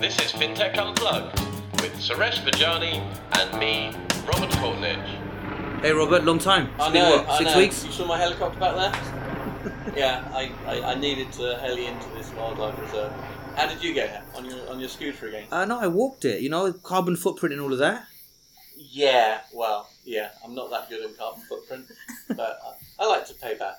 This is FinTech Unplugged with Suresh Vagjiani and me, Robert Courtneidge. Hey Robert, long time. It's I been know, what, I six know. weeks? You saw my helicopter back there? yeah, I, I, I needed to heli into this wildlife reserve. How did you get here? On your on your scooter again? Uh, no, I walked it. You know, carbon footprint and all of that. Yeah, well, yeah, I'm not that good in carbon footprint, but I, I like to pay back.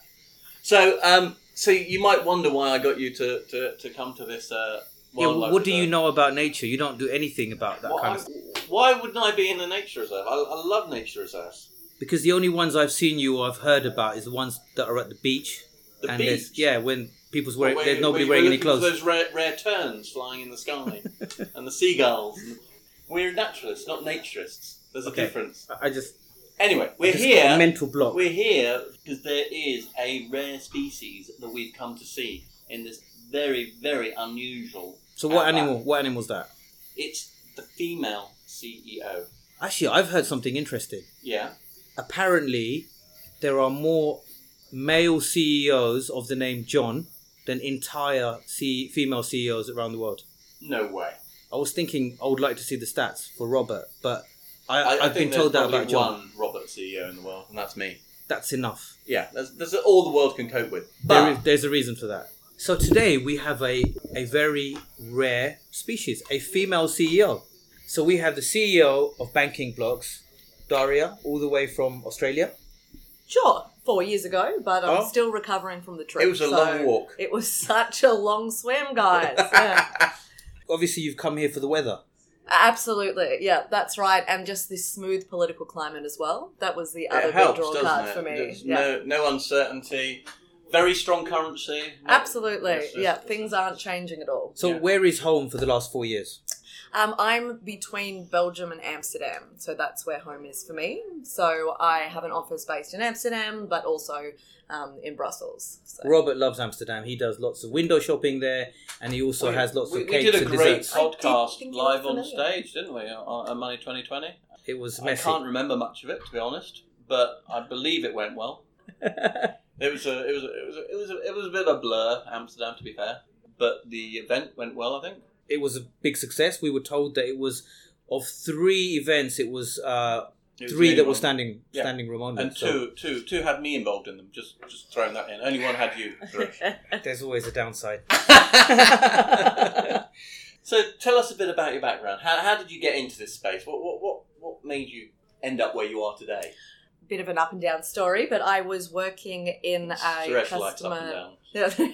So, um, so you might wonder why I got you to, to, to come to this uh, Yeah, what do you know about nature? You don't do anything about that Why, kind of stuff. why wouldn't I be in a nature reserve? I, I love nature reserves. Because the only ones I've seen you or I've heard about is the ones that are at the beach. The and beach. Yeah, when people's wearing, there's nobody wearing any clothes. Those rare, rare terns flying in the sky, and the seagulls. And we're naturalists, not naturists. There's a Okay. difference. I just, Anyway, we're just here. mental block. We're here because there is a rare species that we've come to see in this very, very unusual. So what outback. animal? What animal's that? It's the female CEO. Actually, I've heard something interesting. Yeah. Apparently, there are more male CEOs of the name John than entire C- female CEOs around the world. No way. I was thinking I would like to see the stats for Robert, but I, I, I I've think been told that about John. one Robert CEO in the world, and that's me. That's enough. Yeah, that's, that's all the world can cope with. But is, there's a reason for that. So today we have a, a very rare species, a female CEO. So we have the CEO of Banking Blocks, Daria, all the way from Australia. Sure, four years ago, but I'm Oh. still recovering from the trip. It was a so long walk. It was such a long swim, guys. Yeah. Obviously, you've come here for the weather. Absolutely, yeah, that's right, and just this smooth political climate as well. That was the other it big helps, draw doesn't card it? for me. There's yeah. no, no uncertainty. Very strong currency. Absolutely, It's just- yeah. Things aren't changing at all. So Yeah. where is home for the last four years? Um, I'm between Belgium and Amsterdam, so that's where home is for me. So I have an office based in Amsterdam, but also um, in Brussels. So. Robert loves Amsterdam. He does lots of window shopping there, and he also We- has lots we, of we cakes did a and great desserts. I did podcast think you live on familiar. stage, didn't we? On, on Money 2020. It was I messy. can't remember much of it, to be honest, but I believe it went well. It was a, it was a, it was a, it was a, it was a bit of a blur, Amsterdam, to be fair, but the event went well, I think. it was a big success. We were told that it was of three events, it was uh, It was three that and were standing Yeah. standing room only. and so two, two, two had me involved in them. Just, just throwing that in. Only one had you. There's always a downside. so tell us a bit about your background. How, how did you get into this space? What, what, what, what made you end up where you are today? Bit of an up and down story, but I was working in a Suresh likes up and customer.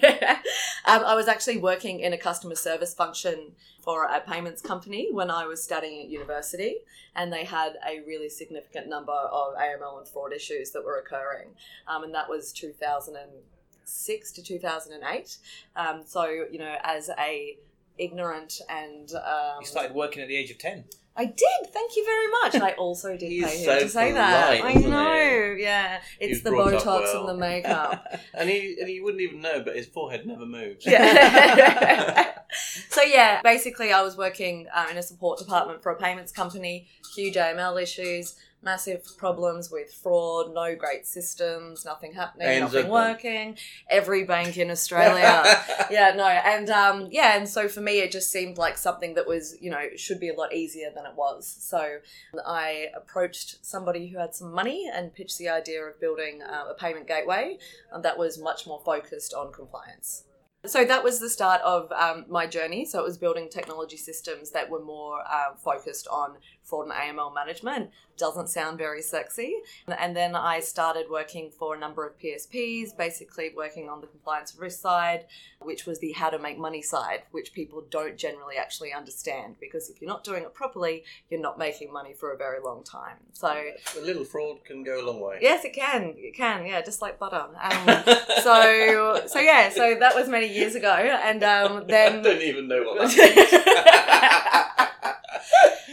um, I was actually working in a customer service function for a payments company when I was studying at university, and they had a really significant number of AML and fraud issues that were occurring, um, and that was 2006 to 2008. Um, so you know, as a ignorant and um, You started working at the age of ten. I did. Thank you very much. I also did He's pay him so to say that. I know. Yeah, it's He's the Botox well. and the makeup. And he, and he wouldn't even know, but his forehead never moves. Yeah. so yeah, basically, I was working uh, in a support department for a payments company. Huge AML issues, massive problems with fraud, no great systems, nothing happening, ANZ nothing working. Every bank in Australia. yeah, no, and um, yeah, and so for me, it just seemed like something that was, you know, should be a lot easier than it was. So I approached somebody who had some money and pitched the idea of building uh, a payment gateway that was much more focused on compliance. So that was the start of um, my journey. So it was building technology systems that were more um, focused on fraud and AML management. Doesn't sound very sexy. And then I started working for a number of PSPs, basically working on the compliance risk side, which was the how to make money side, which people don't generally actually understand because if you're not doing it properly, you're not making money for a very long time. So a little fraud can go a long way. yes, it can, it can, yeah, just like butter. Um, so so yeah, so that was many years ago, and um, then I don't even know what that means.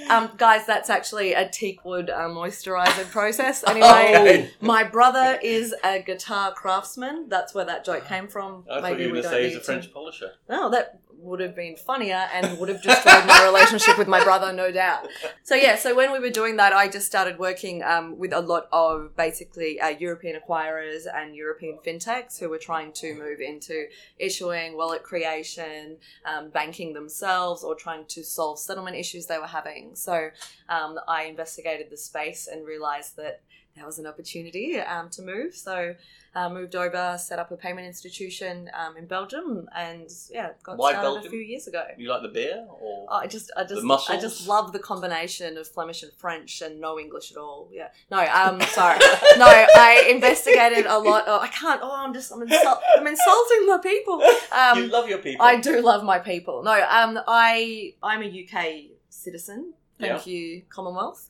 Um, guys, that's actually a teakwood uh, moisturizer process. Anyway, Okay. my brother is a guitar craftsman. That's where that joke came from. I thought you were going to don't say he's need a to- French polisher. No, that would have been funnier and would have destroyed my relationship with my brother, no doubt. So yeah, so when we were doing that, I just started working um, with a lot of basically uh, European acquirers and European fintechs who were trying to move into issuing, wallet creation, um, banking themselves, or trying to solve settlement issues they were having. So um, I investigated the space and realized that there was an opportunity um, to move. So uh, moved over, set up a payment institution um, in Belgium, and yeah, got Why started Belgium? a few years ago. You like the beer? or Oh, I just, I just? I just love the combination of Flemish and French and no English at all. Yeah, no, um, sorry, no, I investigated a lot. Oh, I can't. Oh, I'm just, I'm, insult- I'm insulting my people. Um, you love your people. I do love my people. No, um, I I'm a UK citizen. Thank you, Commonwealth.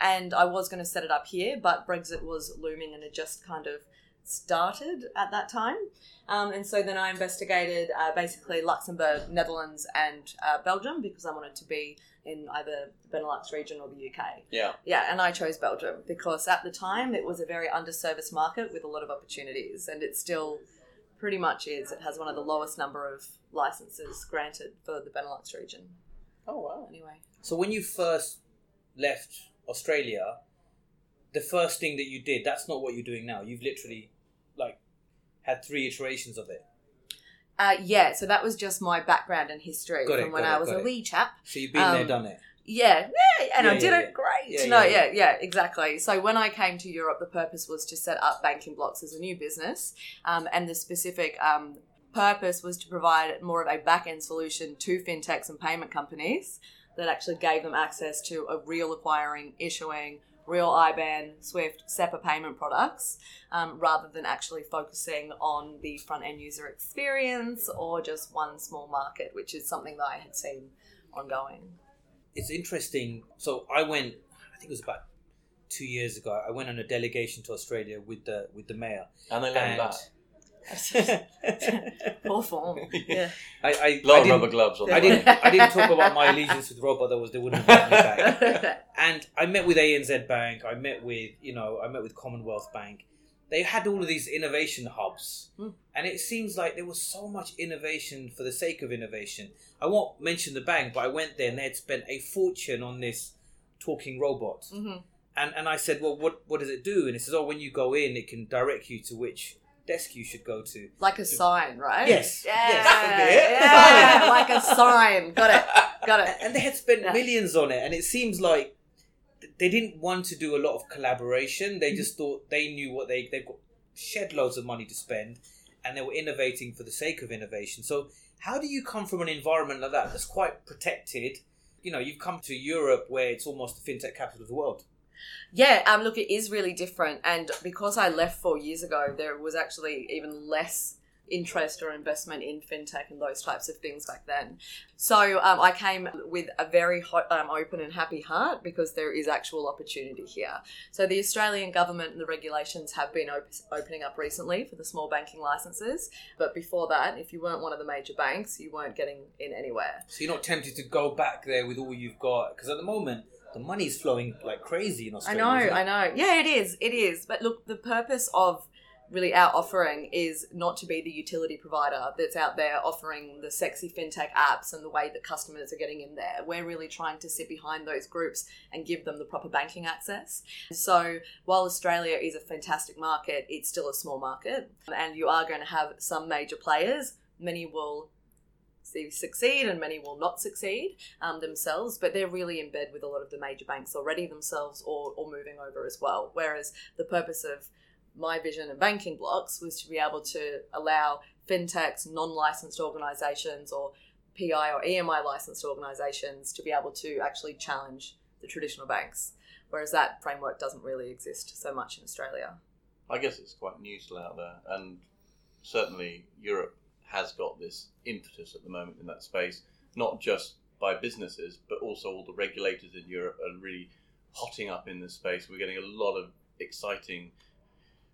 And I was going to set it up here, but Brexit was looming and it just kind of started at that time. Um, and so then I investigated uh, basically Luxembourg, Netherlands, and uh, Belgium because I wanted to be in either the Benelux region or the UK. yeah. Yeah, and I chose Belgium because at the time it was a very underserviced market with a lot of opportunities, and it still pretty much is. It has one of the lowest number of licenses granted for the Benelux region. Oh wow. Anyway, So when you first left Australia, the first thing that you did, that's not what you're doing now. You've literally like had three iterations of it. uh, yeah, so that was just my background and history Got it, from when I was a wee chap. So you've been there, Um, done it. Yeah, yeah, and I did yeah, it yeah. great. Yeah, no, yeah, yeah, yeah, exactly. So when I came to Europe, the purpose was to set up banking blocks as a new business, um, and the specific um, purpose was to provide more of a back end solution to fintechs and payment companies that actually gave them access to a real acquiring, issuing, real IBAN, SWIFT, SEPA payment products, um, rather than actually focusing on the front end user experience or just one small market, which is something that I had seen ongoing. It's interesting. So I went. I think it was about two years ago. I went on a delegation to Australia with the with the mayor. And they let him back. I, Poor form. Yeah. I, I Lot of rubber gloves on. I didn't. I didn't talk about my allegiance with Rob, otherwise they wouldn't have let me back. And I met with ANZ Bank. I met with you know. I met with Commonwealth Bank. They had all of these innovation hubs, Hmm. and it seems like there was so much innovation for the sake of innovation. I won't mention the bank, but I went there and they had spent a fortune on this talking robot. hmm And and I said, well, what what does it do? And it says, oh, when you go in, it can direct you to which desk you should go to. Like a sign, right? Yes, Yeah. yes, that would be it. yeah. like a sign. Got it. Got it. and they had spent Yeah. millions on it and it seems like they didn't want to do a lot of collaboration they mm-hmm. just thought they knew what they they've got shed loads of money to spend and they were innovating for the sake of innovation so how do you come from an environment like that that's quite protected you know you've come to europe where it's almost the fintech capital of the world Yeah, um, look, it is really different. And because I left four years ago, there was actually even less interest or investment in fintech and those types of things back then. So um, I came with a very hot, um, open and happy heart because there is actual opportunity here. So the Australian government and the regulations have been op- opening up recently for the small banking licenses. But before that, if you weren't one of the major banks, you weren't getting in anywhere. so you're not tempted to go back there with all you've got because at the moment the money's flowing like crazy in Australia. I know. I know. Yeah, it is. It is. But look, the purpose of really our offering is not to be the utility provider that's out there offering the sexy fintech apps and the way that customers are getting in there. We're really trying to sit behind those groups and give them the proper banking access. So while Australia is a fantastic market, it's still a small market and you are going to have some major players. Many will see succeed and many will not succeed um, themselves, but they're really in bed with a lot of the major banks already themselves or, or moving over as well. Whereas the purpose of my vision and banking blocks was to be able to allow fintechs, non licensed organizations, or PI or EMI licensed organizations to be able to actually challenge the traditional banks. Whereas that framework doesn't really exist so much in Australia. I guess it's quite new still out there, and certainly Europe has got this impetus at the moment in that space, not just by businesses, but also all the regulators in Europe are really hotting up in this space. We're getting a lot of exciting,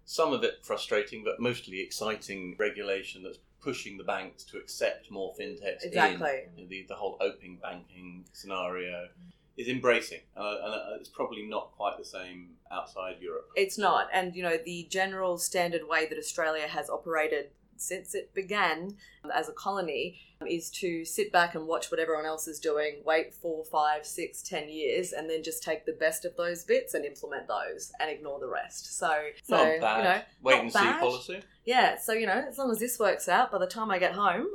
some of it frustrating, but mostly exciting regulation that's pushing the banks to accept more fintechs Exactly. in. The, the whole open banking scenario is embracing, uh, and uh, it's probably not quite the same outside Europe. It's not. And, you know, the general standard way that Australia has operated since it began as a colony is to sit back and watch what everyone else is doing, wait four, five, six, ten years, and then just take the best of those bits and implement those and ignore the rest. So, so not bad. you know, Wait not and bad. see policy. Yeah, so you know, as long as this works out, by the time I get home,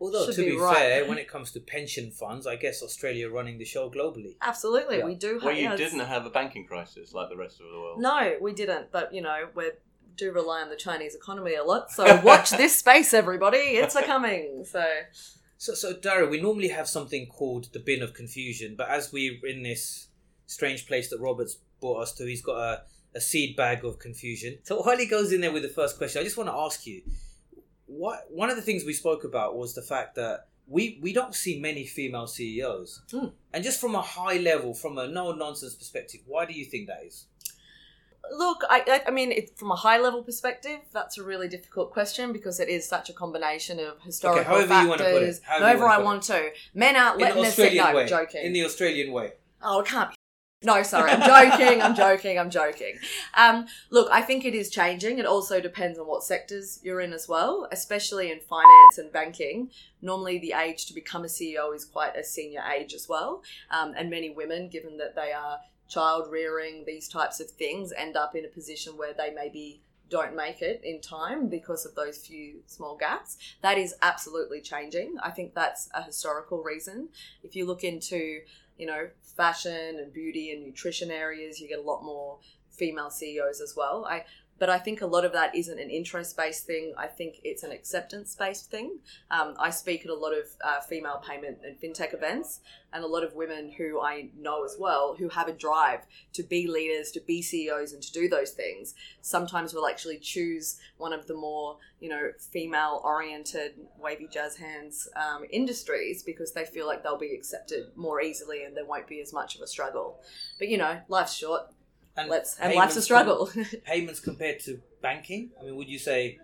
Although Should to be be, right. fair, when it comes to pension funds, I guess Australia running the show globally. absolutely, Yeah. we do. have Well, you yeah, didn't have a banking crisis like the rest of the world. No, we didn't. But you know, we do rely on the Chinese economy a lot. So watch this space, everybody. It's a coming. So So, so Dara, we normally have something called the bin of confusion, but as we're in this strange place that Robert's brought us to, he's got a, a seed bag of confusion. So while he goes in there with the first question, I just want to ask you, what one of the things we spoke about was the fact that we we don't see many female CEOs, Hmm. and just from a high level, from a no nonsense perspective, why do you think that is? Look, I, I, I mean, it, from a high level perspective, that's a really difficult question because it is such a combination of historical however you wanna put it, factors. however you However, I want to. Men aren't In letting us No, way, joking. in the Australian way. Oh, it can't be. No, sorry, I'm joking. I'm joking. I'm joking. Um, look, I think it is changing. It also depends on what sectors you're in as well, especially in finance and banking. Normally, the age to become a CEO is quite a senior age as well, um, and many women, given that they are child rearing, these types of things, end up in a position where they maybe don't make it in time because of those few small gaps. That is absolutely changing. I think that's a historical reason. If you look into you know, fashion and beauty and nutrition areas, you get a lot more female CEOs as well. I but I think a lot of that isn't an interest based thing. I think it's an acceptance based thing. Um, I speak at a lot of uh, female payment and fintech events, and a lot of women who I know as well who have a drive to be leaders, to be CEOs, and to do those things. Sometimes will actually choose one of the more you know female oriented wavy jazz hands um, industries because they feel like they'll be accepted more easily and there won't be as much of a struggle. But you know, life's short. And Let's and life's a struggle. payments compared to banking? I mean, would you say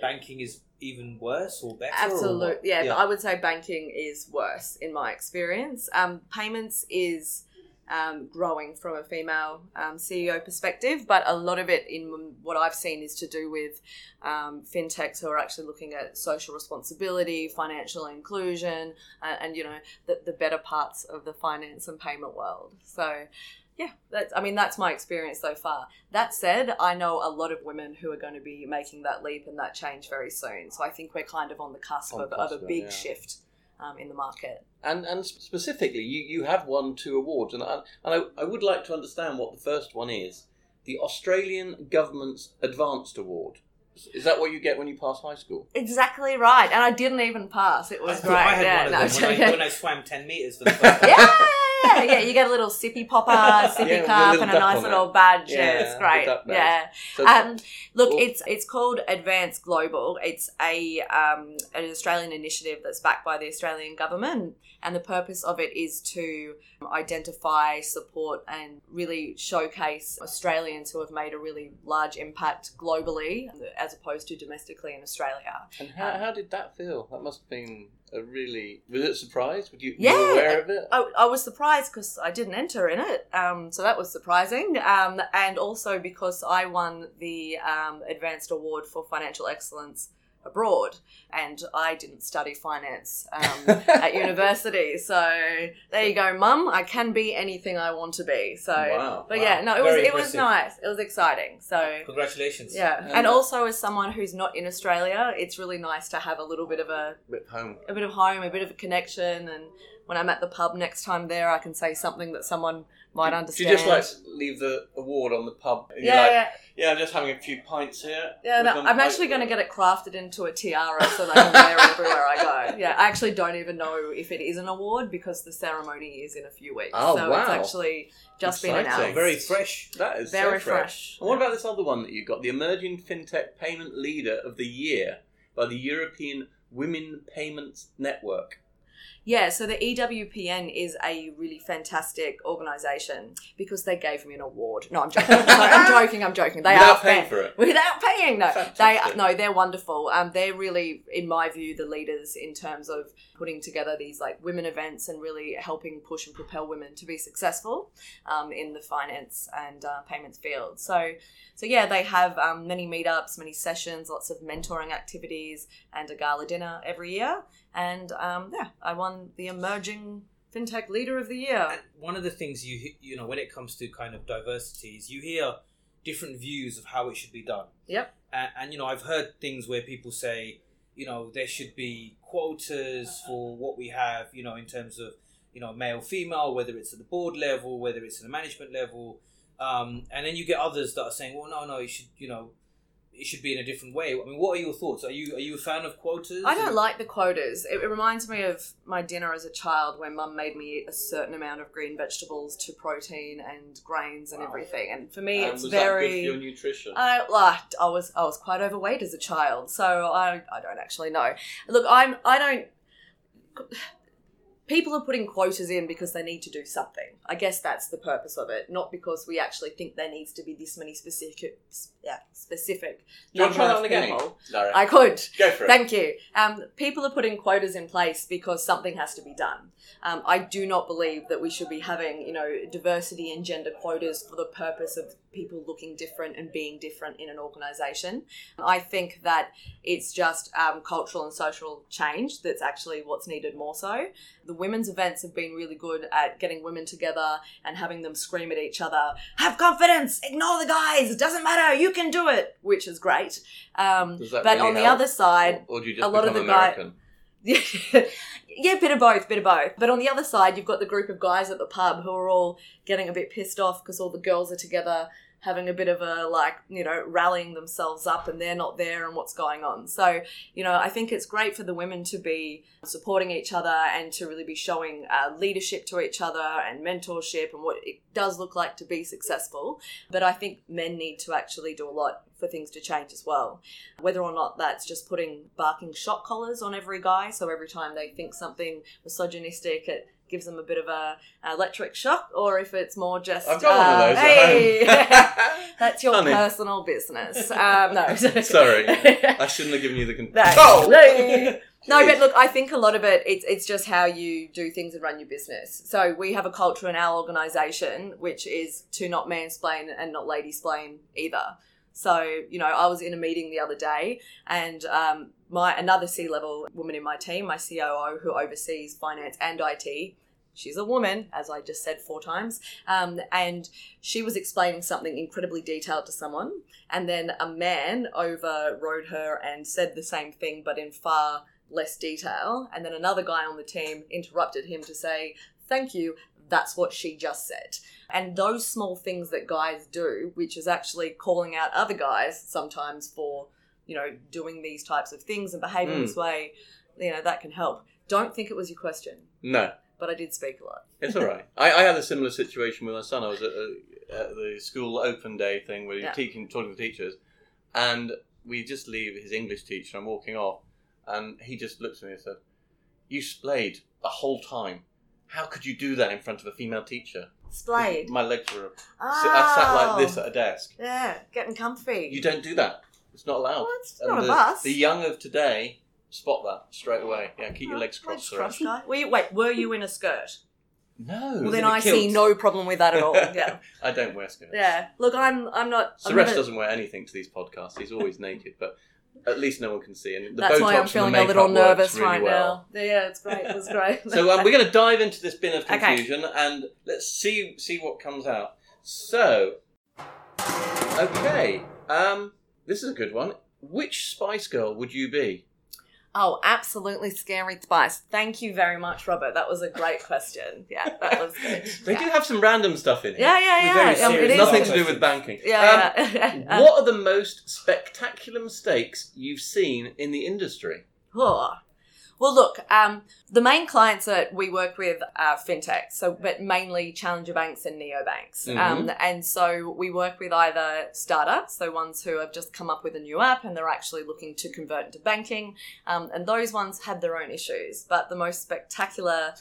banking is even worse or better? Absolutely, yeah, But I would say banking is worse in my experience. Um, payments is um, growing from a female um, CEO perspective, but a lot of it, in what I've seen, is to do with um, fintechs who are actually looking at social responsibility, financial inclusion, and, and you know the, the better parts of the finance and payment world. So. Yeah, that's, I mean, that's my experience so far. That said, I know a lot of women who are going to be making that leap and that change very soon. So I think we're kind of on the cusp, On of, the of a big yeah. shift um, in the market. And and specifically, you, you have won two awards, and I, and I, I would like to understand what the first one is: the Australian Government's Advanced Award. Is that what you get when you pass high school? Exactly right. And I didn't even pass. It I was thought great. I had yeah, one of no, them when, I, when I swam 10 metres for the first time. yeah, yeah, yeah. You get a little sippy popper, sippy Yeah, cup, and a nice little it. badge. Yeah, Yeah, it's great. Yeah. So, Um, look, Well- it's it's called Advance Global. It's a um, an Australian initiative that's backed by the Australian government, and the purpose of it is to identify, support, and really showcase Australians who have made a really large impact globally, as opposed to domestically in Australia. and how, how did that feel? That must have been a really. Was it a surprise? Were you, Yeah. you aware of it? I, I was surprised because I didn't enter in it, um, so that was surprising. Um, and also because I won the um, Advanced Award for Financial Excellence abroad, and I didn't study finance um, at university. So there you go, Mum. I can be anything I want to be. So, Wow. but Wow. yeah, no, it was Very it was nice. It was exciting. So. Congratulations. Yeah, And- and also as someone who's not in Australia, it's really nice to have a little bit of a With home. a bit of home, a bit of a connection, and when I'm at the pub next time there, I can say something that someone might understand. you just like leave the award on the pub? Yeah, like, yeah, yeah, I'm just having a few pints here. yeah. No. I'm actually going to get it crafted into a tiara so that I can wear it everywhere I go. Yeah, I actually don't even know if it is an award because the ceremony is in a few weeks. Oh, so wow. it's actually just been Exciting. announced. Very fresh. That is Very so fresh. fresh. And what about this other one that you got? The Emerging FinTech Payment Leader of the Year by the European Women Payments Network. Yeah, so the EWPN is a really fantastic organisation because they gave me an award. No, I'm joking. No, I'm joking. I'm joking. They Without are paying for it. Without paying, no. Fantastic. They no, they're wonderful. Um, they're really, in my view, the leaders in terms of putting together these like women events and really helping push and propel women to be successful um, in the finance and uh, payments field. So, so yeah, they have um, many meetups, many sessions, lots of mentoring activities, and a gala dinner every year. And um, yeah, I won the emerging fintech leader of the year. And one of the things you you know when it comes to kind of diversity is you hear different views of how it should be done. Yep. And, and you know I've heard things where people say you know there should be quotas for what we have you know in terms of you know male female whether it's at the board level whether it's at the management level um, and then you get others that are saying well no no you should you know it should be in a different way. I mean, what are your thoughts? Are you are you a fan of quotas? I don't like the quotas. It, it reminds me of my dinner as a child where mum made me eat a certain amount of green vegetables to protein and grains and Wow. everything. And for me, And it's was that good for very. your nutrition? I liked. I was I was quite overweight as a child, so I I don't actually know. Look, I'm I don't. People are putting quotas in because they need to do something. I guess that's the purpose of it, not because we actually think there needs to be this many specific, yeah, specific Do you want to try that of again? Lara? I could. Go for it. Thank you. Um, people are putting quotas in place because something has to be done. Um, I do not believe that we should be having, you know, diversity and gender quotas for the purpose of people looking different and being different in an organisation. I think that it's just um, cultural and social change that's actually what's needed more so. The women's events have been really good at getting women together and having them scream at each other, have confidence, ignore the guys, it doesn't matter, you can do it, which is great. Um, Does that but really on the help? other side, or, or do you just a lot of the guys. Yeah, yeah, bit of both, bit of both. But on the other side, you've got the group of guys at the pub who are all getting a bit pissed off because all the girls are together having a bit of a like, you know, rallying themselves up and they're not there and what's going on. So, you know, I think it's great for the women to be supporting each other and to really be showing uh, leadership to each other and mentorship and what it does look like to be successful. But I think men need to actually do a lot for things to change as well. Whether or not that's just putting barking shot collars on every guy, so every time they think something misogynistic, it gives them a bit of a electric shock, or if it's more just I've got one of uh, those hey, that's your personal business. Um, no, Sorry. I shouldn't have given you the No. control. No. No, but look, I think a lot of it, it's, it's just how you do things and run your business. So we have a culture in our organisation which is to not mansplain and not lady splain either. So, you know, I was in a meeting the other day and um, my another C level woman in my team, my COO who oversees finance and IT, she's a woman, as I just said four times, um, and she was explaining something incredibly detailed to someone, and then a man overrode her and said the same thing but in far less detail, and then another guy on the team interrupted him to say, Thank you, that's what she just said. And those small things that guys do, which is actually calling out other guys sometimes for, you know, doing these types of things and behaving Mm. this way, you know, that can help. Don't think it was your question, No, but I did speak a lot. it's all right. I, I had a similar situation with my son. I was at, a, at the school open day thing where you're Yeah. teaching, talking to teachers, and we just leave his English teacher. I'm walking off, and he just looks at me and said, "You splayed the whole time. How could you do that in front of a female teacher?" Splayed. My legs were. I sat like this Oh. at a desk. Yeah, getting comfy. You don't do that. It's not allowed. Well, it's And not a the, bus. The young of today spot that straight away. Yeah, keep your legs crossed. legs crossed, guy. Were you, wait, were you in a skirt? No. Well, then I see no problem with that at all. Yeah, I don't wear skirts. yeah. Look, I'm, I'm not. I'm Suresh not doesn't wear anything to these podcasts. He's always naked, but at least no one can see. And the That's Botox why I'm feeling a little nervous really right well. now. Yeah, it's great. It's great. So um, we're going to dive into this bin of Okay. confusion and let's see see what comes out. So, okay, um, this is a good one. Which Spice Girl would you be? Oh, absolutely scary spice. Thank you very much, Robert. That was a great question. Yeah, that was good. They yeah. do have some random stuff in here. Yeah, yeah, yeah. very it serious. is. Nothing to do with banking. Yeah, Um, yeah. what are the most spectacular mistakes you've seen in the industry? Oh. Well, look, um, the main clients that we work with are fintechs, so but mainly challenger banks and neobanks. Mhm. Um, and so we work with either startups, so ones who have just come up with a new app and they're actually looking to convert into banking, um, and those ones have their own issues. But the most spectacular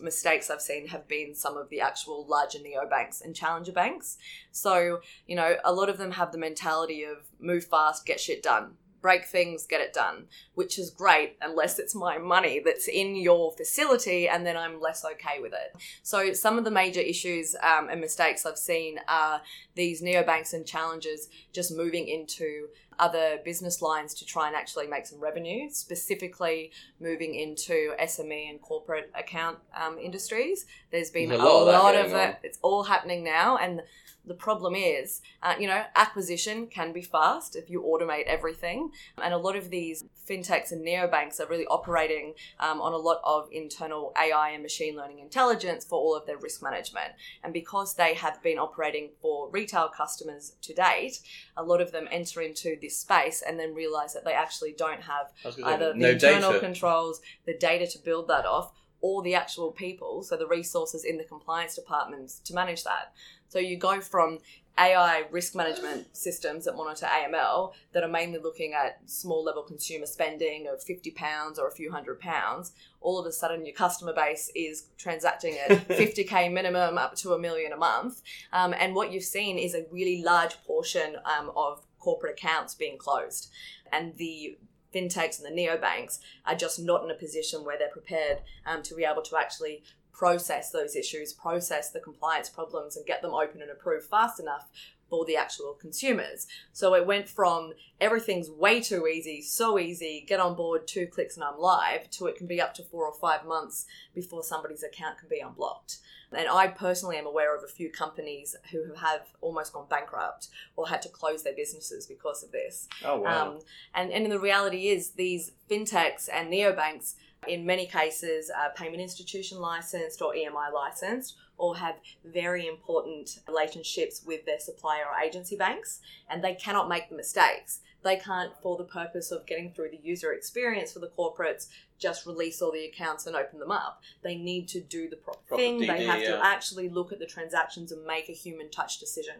mistakes I've seen have been some of the actual larger neobanks and challenger banks. So you know, a lot of them have the mentality of move fast, get shit done. Break things, get it done, which is great unless it's my money that's in your facility and then I'm less okay with it. So, some of the major issues um, and mistakes I've seen are these neobanks and challengers just moving into other business lines to try and actually make some revenue, specifically moving into SME and corporate account um, industries. There's been a a lot lot of that. on. It's all happening now. And the problem is, uh, you know, acquisition can be fast if you automate everything. And a lot of these fintechs and neobanks are really operating um, on a lot of internal AI and machine learning intelligence for all of their risk management. And because they have been operating for retail customers to date, a lot of them enter into this space and then realize that they actually don't have I was say, either the internal data. controls, the data to build that off, or the actual people, so the resources in the compliance departments to manage that. So you go from AI risk management systems that monitor AML that are mainly looking at small level consumer spending of 50 pounds or a few hundred pounds. All of a sudden, your customer base is transacting at 50k minimum up to a million a month. Um, and what you've seen is a really large portion um, of corporate accounts being closed. And the fintechs and the neobanks are just not in a position where they're prepared um, to be able to actually process those issues, process the compliance problems, and get them open and approved fast enough for the actual consumers. So it went from everything's way too easy, so easy, get on board, two clicks and I'm live, to it can be up to four or five months before somebody's account can be unblocked. And I personally am aware of a few companies who have almost gone bankrupt or had to close their businesses because of this. Oh wow. Um, and, and the reality is, these fintechs and neobanks, in many cases, are payment institution licensed or EMI licensed, or have very important relationships with their supplier or agency banks, and they cannot make the mistakes. They can't, for the purpose of getting through the user experience for the corporates, just release all the accounts and open them up. They need to do the proper, Proper thing. they DD, have to actually look at the transactions and make a human touch decision.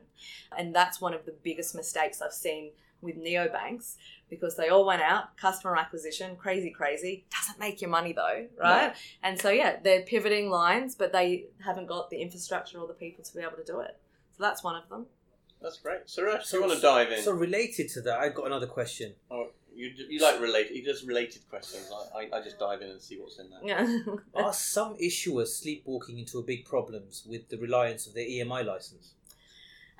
And that's one of the biggest mistakes I've seen with neobanks because they all went out, customer acquisition, crazy, crazy. Doesn't make your money though, right? And so, yeah, they're pivoting lines, but they haven't got the infrastructure or the people to be able to do it. So that's one of them. That's great. Suresh, do you want to dive in? So related to that, I've got another question. Oh, you, you like related You just related questions. I, I, I just dive in and see what's in there. Yeah. Are some issuers sleepwalking into a big problems with the reliance of their EMI license?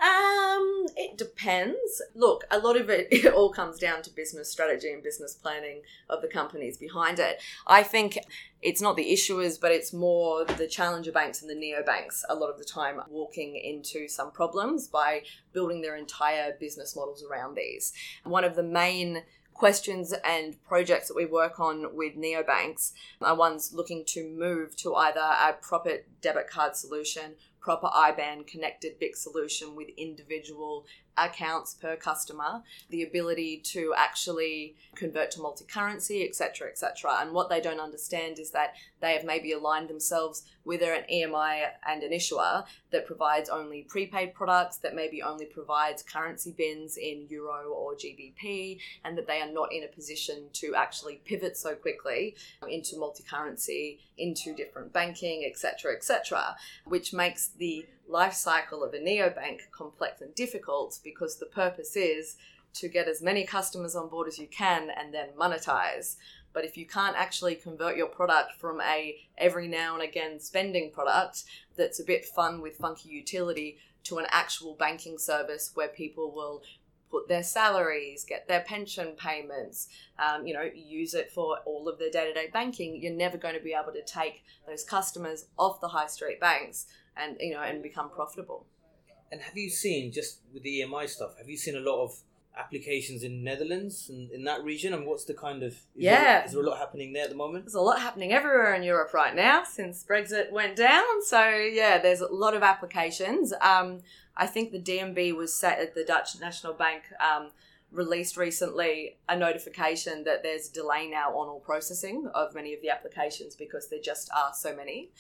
Um, it depends. Look, a lot of it, it all comes down to business strategy and business planning of the companies behind it. I think it's not the issuers, but it's more the challenger banks and the neobanks a lot of the time walking into some problems by building their entire business models around these. One of the main questions and projects that we work on with neobanks are ones looking to move to either a proper debit card solution proper IBAN connected BIC solution with individual accounts per customer, the ability to actually convert to multi-currency, etc., etc. And what they don't understand is that they have maybe aligned themselves with an EMI and an issuer that provides only prepaid products, that maybe only provides currency bins in euro or GBP, and that they are not in a position to actually pivot so quickly um, into multi-currency, into different banking, etc., etc., which makes the life cycle of a neobank complex and difficult because the purpose is to get as many customers on board as you can and then monetize. But if you can't actually convert your product from a every now and again spending product that's a bit fun with funky utility to an actual banking service where people will put their salaries, get their pension payments, um, you know, use it for all of their day to day banking, you're never going to be able to take those customers off the high street banks and you know and become profitable. And have you seen just with the EMI stuff? Have you seen a lot of applications in Netherlands and in that region? And what's the kind of is Yeah. There, is there a lot happening there at the moment? There's a lot happening everywhere in Europe right now since Brexit went down. So yeah, there's a lot of applications. Um, I think the DNB was set at the Dutch National Bank. Um, released recently a notification that there's a delay now on all processing of many of the applications because there just are so many.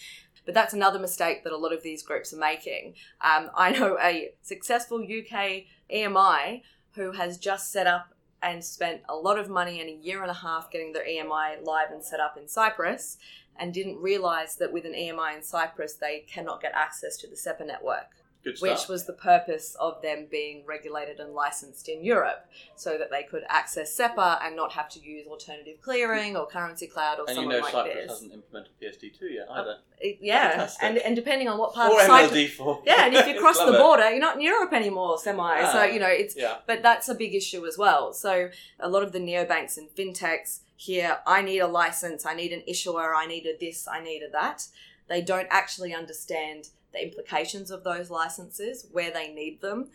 But that's another mistake that a lot of these groups are making. Um, I know a successful UK EMI who has just set up and spent a lot of money and a year and a half getting their EMI live and set up in Cyprus and didn't realize that with an EMI in Cyprus they cannot get access to the SEPA network. Which was the purpose of them being regulated and licensed in Europe, so that they could access SEPA and not have to use alternative clearing or currency cloud or And you something know like Cyprus this. hasn't implemented PSD2 yet either. It- yeah, Fantastic. and and depending on what part or of Cyprus, MLD4. yeah, and if you cross the it. border, you're not in Europe anymore, semi. so Ah. you know it's Yeah. but that's a big issue as well. So a lot of the neobanks and fintechs here, I need a license, I need an issuer, I needed this, I needed that. They don't actually understand the implications of those licenses, where they need them,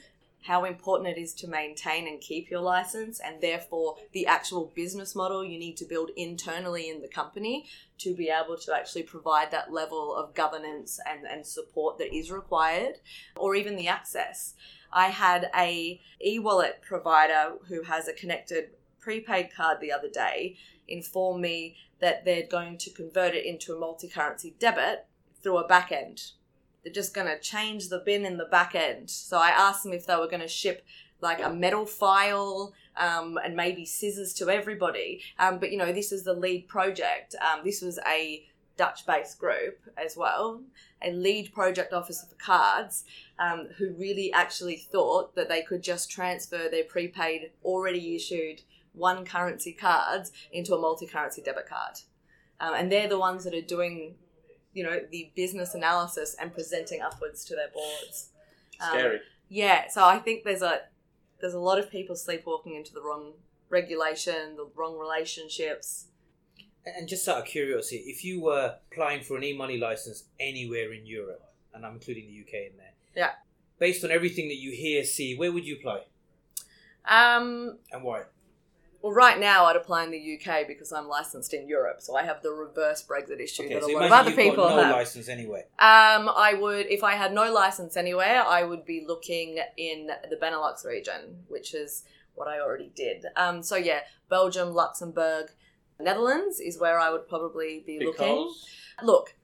how important it is to maintain and keep your license, and therefore the actual business model you need to build internally in the company to be able to actually provide that level of governance and, and support that is required, or even the access. I had a e-wallet provider who has a connected prepaid card the other day inform me that they're going to convert it into a multi-currency debit through a back end. They're just going to change the bin in the back end. So I asked them if they were going to ship like a metal file um, and maybe scissors to everybody. Um, but you know, this is the lead project. Um, this was a Dutch based group as well, a lead project officer for cards um, who really actually thought that they could just transfer their prepaid, already issued one currency cards into a multi currency debit card. Um, and they're the ones that are doing, you know, the business analysis and presenting upwards to their boards. Um, Scary. yeah, so I think there's a there's a lot of people sleepwalking into the wrong regulation, the wrong relationships. And just out of curiosity, if you were applying for an e-money license anywhere in Europe, and I'm including the UK in there, Yeah. based on everything that you hear, see, where would you apply Um, and why? Well, right now I'd apply in the UK because I'm licensed in Europe, so I have the reverse Brexit issue Okay, that so a lot of other you've people got no have. license anyway. Um, I would, if I had no license anywhere, I would be looking in the Benelux region, which is what I already did. Um, so yeah, Belgium, Luxembourg, Netherlands is where I would probably be looking. Look,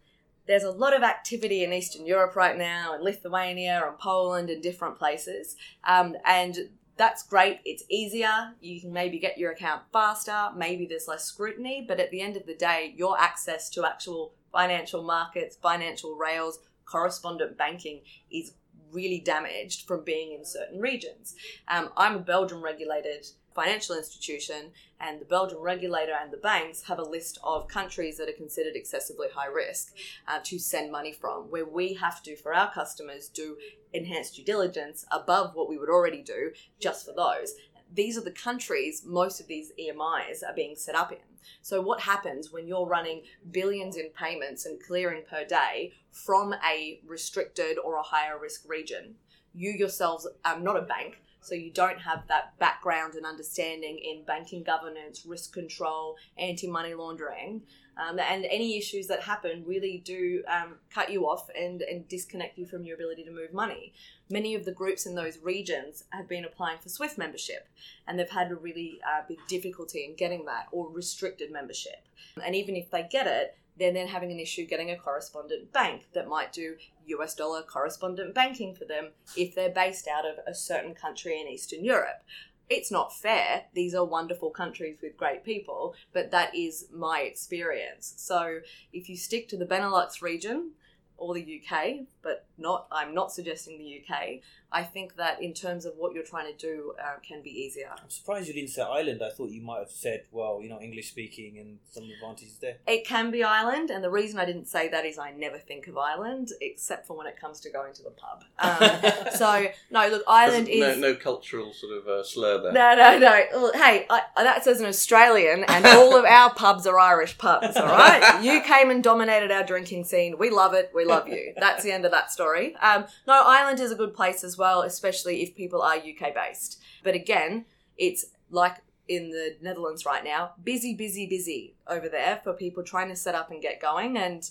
there's a lot of activity in Eastern Europe right now, and Lithuania, and Poland, and different places, um, and that's great. It's easier. You can maybe get your account faster. Maybe there's less scrutiny, but at the end of the day, your access to actual financial markets, financial rails, correspondent banking is really damaged from being in certain regions. Um, I'm a Belgium regulated financial institution, and the Belgian regulator and the banks have a list of countries that are considered excessively high risk uh, to send money from, where we have to, for our customers, do enhanced due diligence above what we would already do just for those. These are the countries most of these EMIs are being set up in. So, what happens when you're running billions in payments and clearing per day from a restricted or a higher risk region? You yourselves are not a bank, so you don't have that background and understanding in banking governance, risk control, anti money laundering. Um, and any issues that happen really do um, cut you off and, and disconnect you from your ability to move money. Many of the groups in those regions have been applying for SWIFT membership, and they've had a really uh, big difficulty in getting that or restricted membership. And even if they get it, they're then having an issue getting a correspondent bank that might do US dollar correspondent banking for them if they're based out of a certain country in Eastern Europe. It's not fair. These are wonderful countries with great people, but that is my experience. So if you stick to the Benelux region or the UK, but not, I'm not suggesting the UK, I think that in terms of what you're trying to do uh, can be easier. I'm surprised you didn't say Ireland. I thought you might have said, well, you know, English speaking and some advantages there. It can be Ireland, and the reason I didn't say that is I never think of Ireland except for when it comes to going to the pub. Um, so no, look, Ireland no, is no cultural sort of uh, slur there. no, no, no. Well, hey, I, that's as an Australian, and all of our pubs are Irish pubs. All right, you came and dominated our drinking scene. We love it. We love you. That's the end of that story. Um, no, Ireland is a good place as well, especially if people are UK based. But again, it's like in the Netherlands right now, busy, busy, busy over there for people trying to set up and get going. And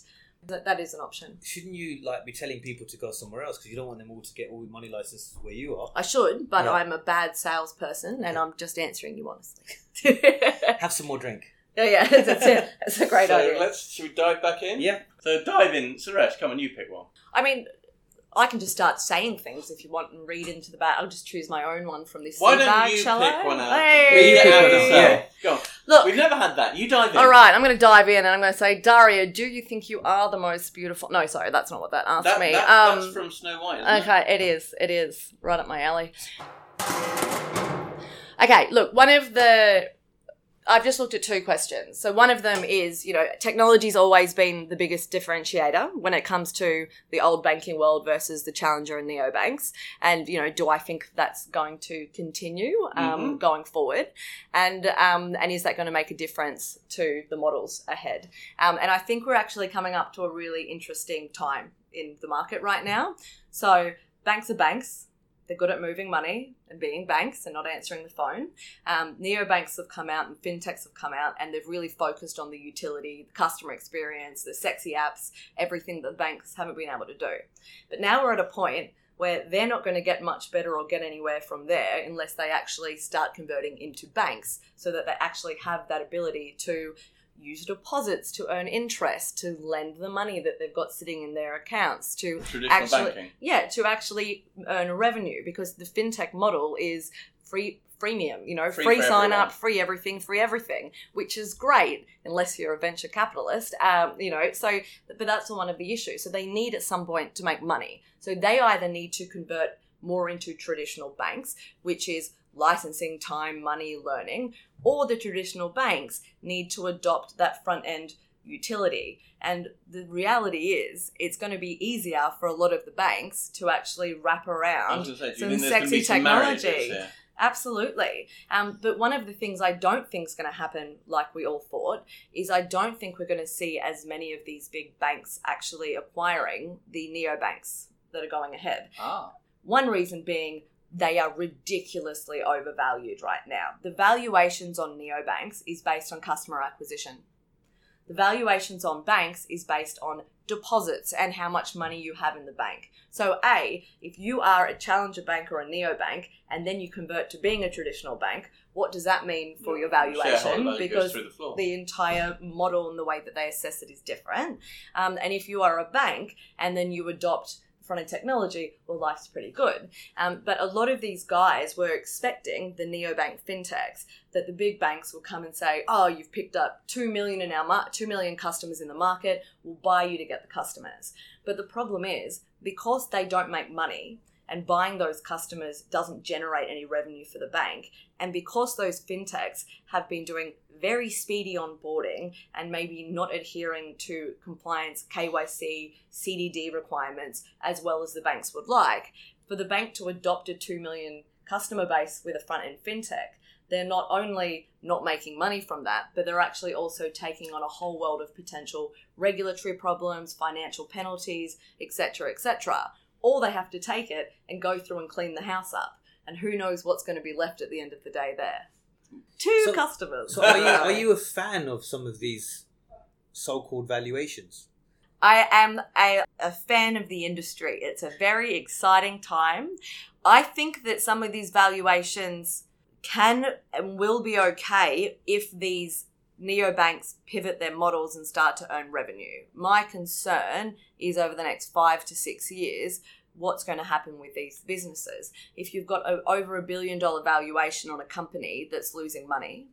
That, that is an option. Shouldn't you like be telling people to go somewhere else because you don't want them all to get all the money licenses where you are? I should, but Yeah. I'm a bad salesperson, and I'm just answering you honestly. Have some more drink. yeah, yeah, that's it. That's a great so idea. let's should we dive back in? Yeah. So dive in, Suresh. Come on, you pick one. I mean, I can just start saying things if you want and read into the bag. I'll just choose my own one from this Why don't bag, you shall pick I? one out? Hey! you pick Out one out, yeah. Go on. Look, We've never had that. You dive in. all right, I'm going to dive in and I'm going to say, Daria, do you think you are the most beautiful? No, sorry, that's not what that asked That, me. that- um, that's from Snow White. Isn't It? Okay, it is. It is right up my alley. Okay, look, one of the I've just looked at two questions. So one of them is, you know, technology's always been the biggest differentiator when it comes to the old banking world versus the challenger and neobanks. And, you know, do I think that's going to continue um, Mhm. going forward? And um, and is that going to make a difference to the models ahead? Um, and I think we're actually coming up to a really interesting time in the market right now. So banks are banks. They're good at moving money and being banks and not answering the phone. Um, neobanks have come out and fintechs have come out and they've really focused on the utility, the customer experience, the sexy apps, everything that banks haven't been able to do. But now we're at a point where they're not going to get much better or get anywhere from there unless they actually start converting into banks so that they actually have that ability to use deposits to earn interest, to lend the money that they've got sitting in their accounts, to Traditional actually banking. yeah to actually earn revenue because the fintech model is free freemium you know Free free, sign everyone. up free everything free everything which is great unless you're a venture capitalist um, you know so but that's one of the issues so they need at some point to make money so they either need to convert more into traditional banks which is licensing time money learning or the traditional banks need to adopt that front end utility. And the reality is, it's going to be easier for a lot of the banks to actually wrap around was going to say, some think there's going to be sexy some technology. Absolutely. Um, but one of the things I don't think is going to happen, like we all thought, is I don't think we're going to see as many of these big banks actually acquiring the neobanks that are going ahead. Ah. One reason being they are ridiculously overvalued right now. The valuations on neobanks is based on customer acquisition. The valuations on banks is based on deposits and how much money you have in the bank. So, A, if you are a challenger bank or a neobank and then you convert to being a traditional bank, what does that mean for your valuation? value Because the the entire model and the way that they assess it is different. Um, and if you are a bank and then you adopt front end technology, well, life's pretty good. Um, but a lot of these guys were expecting the neobank fintechs that the big banks will come and say, "Oh, you've picked up two million in our mar- two million customers in the market. We'll buy you to get the customers." But the problem is because they don't make money. And buying those customers doesn't generate any revenue for the bank. And because those fintechs have been doing very speedy onboarding and maybe not adhering to compliance, KYC, CDD requirements as well as the banks would like, for the bank to adopt a 2 million customer base with a front end fintech, they're not only not making money from that, but they're actually also taking on a whole world of potential regulatory problems, financial penalties, etc., etc. Or they have to take it and go through and clean the house up. And who knows what's going to be left at the end of the day there. Two So- customers. So are you are you a fan of some of these so-called valuations? I am a, a fan of the industry. It's a very exciting time. I think that some of these valuations can and will be okay if these neobanks pivot their models and start to earn revenue. My concern is over the next five to six years, what's going to happen with these businesses? If you've got a, over a billion dollar valuation on a company that's losing money,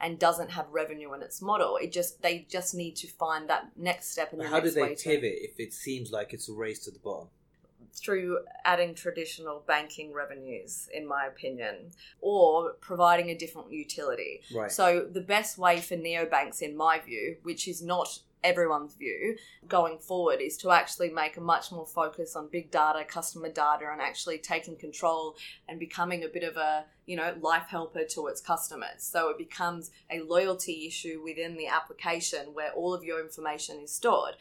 and doesn't have revenue in its model. It just they just need to find that next step and how do they way to pivot if it seems like it's a race to the bottom? Through adding traditional banking revenues, in my opinion, or providing a different utility. Right. So the best way for neobanks, in my view, which is not everyone's view going forward is to actually make a much more focus on big data customer data and actually taking control and becoming a bit of a you know life helper to its customers so it becomes a loyalty issue within the application where all of your information is stored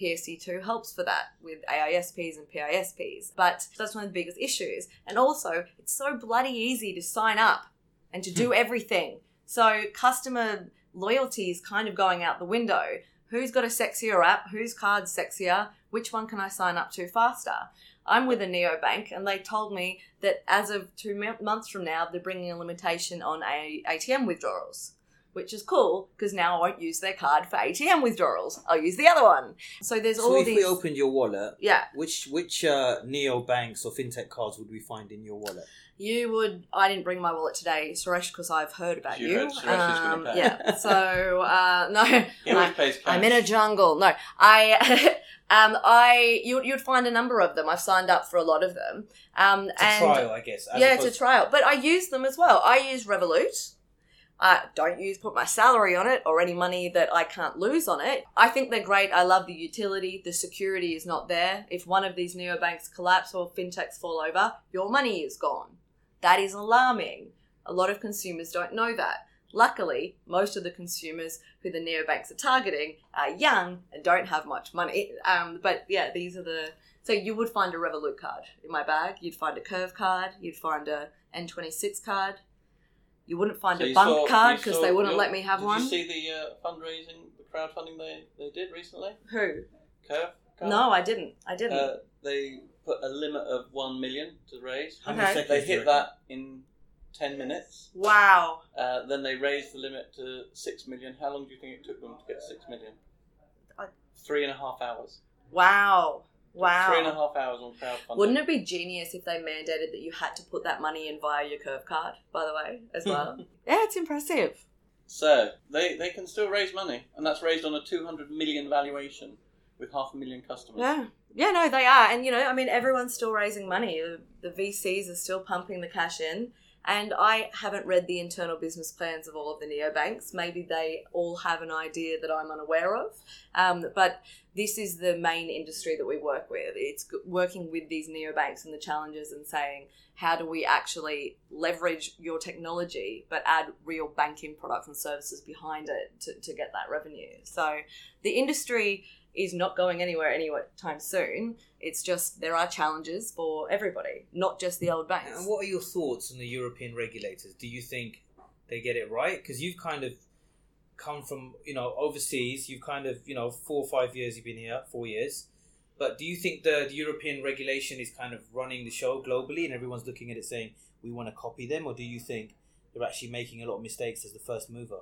PSD2 helps for that with AISPs and PISPs. But that's one of the biggest issues. And also, it's so bloody easy to sign up and to do hmm. everything. So customer loyalty is kind of going out the window. Who's got a sexier app? Whose card's sexier? Which one can I sign up to faster? I'm with a neobank, and they told me that as of two months from now, they're bringing a limitation on a ATM withdrawals, which is cool because now I won't use their card for ATM withdrawals. I'll use the other one. So there's So all if these. we opened your wallet, yeah, which which uh, neo banks or fintech cards would we find in your wallet? you would. I didn't bring my wallet today, Suresh, because I've heard about You you. heard Suresh is gonna Um, pay. yeah. So uh, no, He always I, I'm in a jungle. No, I, um, I, you, you'd find a number of them. I've signed up for a lot of them. Um, It's and a trial, I guess. yeah, it's a trial. But I use them as well. I use Revolut. I don't use put my salary on it or any money that I can't lose on it. I think they're great. I love the utility. The security is not there. If one of these neobanks collapse or fintechs fall over, your money is gone. That is alarming. A lot of consumers don't know that. Luckily, most of the consumers who the neobanks are targeting are young and don't have much money. Um, but yeah, these are the so you would find a Revolut card in my bag. You'd find a Curve card. You'd find a N26 card. You wouldn't find So a you Bunq saw- card because they wouldn't your- let me have did one. Did you see the uh, fundraising, the crowdfunding they, they did recently? Who? Curve? Card? No, I didn't. I didn't. Uh, they put a limit of one million to raise. How many Okay. seconds They hit that in ten minutes. wow. Uh, then they raised the limit to six million. How long do you think it took them to get six million? I- Three and a half hours. Wow. Wow. Three and a half hours on crowdfunding. Wouldn't it be genius if they mandated that you had to put that money in via your Curve card, by the way, as well? yeah, it's impressive. So they they can still raise money, and that's raised on a two hundred million valuation with half a million customers. Yeah. Yeah, no, they are. And, you know, I mean, everyone's still raising money. The, the VCs are still pumping the cash in. And I haven't read the internal business plans of all of the neobanks. Maybe they all have an idea that I'm unaware of. Um, but this is the main industry that we work with. It's working with these neobanks and the challenges and saying, how do we actually leverage your technology but add real banking products and services behind it to, to get that revenue? So the industry is not going anywhere anytime soon. It's just there are challenges for everybody, not just the old banks. And what are your thoughts on the European regulators? Do you think they get it right? Because you've kind of come from, you know, overseas. You've kind of, you know, four or five years you've been here, four years. But do you think the, the European regulation is kind of running the show globally and everyone's looking at it saying, we want to copy them? Or do you think they're actually making a lot of mistakes as the first mover?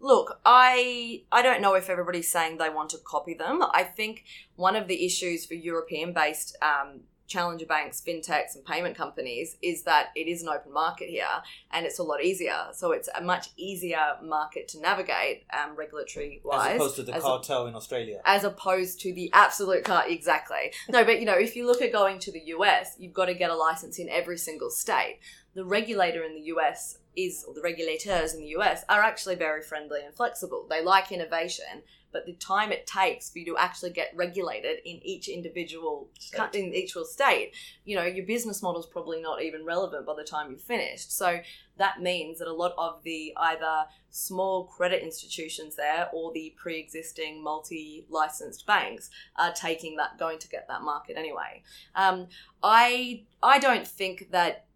Look, I I don't know if everybody's saying they want to copy them. I think one of the issues for European-based um, challenger banks, fintechs, and payment companies is that it is an open market here, and it's a lot easier. So it's a much easier market to navigate, um, regulatory wise, As opposed to the as a- cartel in Australia. as opposed to the absolute car exactly no but you know if you look at going to the us you've got to get a license in every single state the regulator in the us is or the regulators in the us are actually very friendly and flexible. They like innovation but the time it takes for you to actually get regulated in each individual State. in each state you know your business model is probably not even relevant by the time you've finished. So that means that a lot of the either small credit institutions there or the pre-existing multi-licensed banks are taking that going to get that market anyway. Um, i i don't think that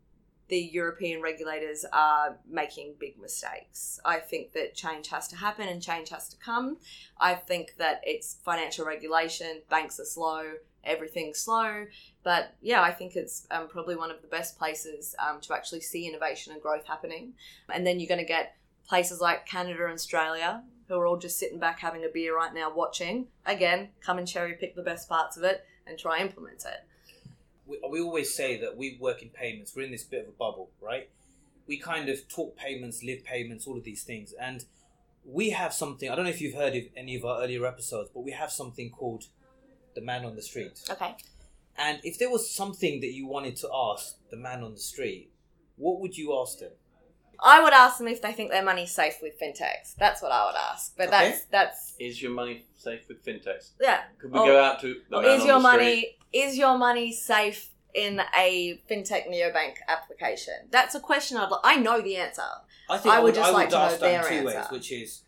the European regulators are making big mistakes. I think that change has to happen and change has to come. I think that it's financial regulation, banks are slow, everything's slow. But yeah, I think it's um, probably one of the best places um, to actually see innovation and growth happening. And then you're going to get places like Canada and Australia who are all just sitting back having a beer right now watching. Again, come and cherry pick the best parts of it and try implement it. We, we always say that we work in payments. We're in this bit of a bubble, right? We kind of talk payments, live payments, all of these things. And we have something, I don't know if you've heard of any of our earlier episodes, but we have something called the man on the street. Okay. And if there was something that you wanted to ask the man on the street, what would you ask them? I would ask them if they think their money's safe with fintechs. That's what I would ask. But Okay. that's that's Is your money safe with fintechs? yeah. Could we Oh, go out to the oh, man is on your the money street? Is your money safe in a fintech neobank application? That's a question I'd. Li- I know the answer. I think I I would would, just I would like to know ask that their two ways, answer. which is,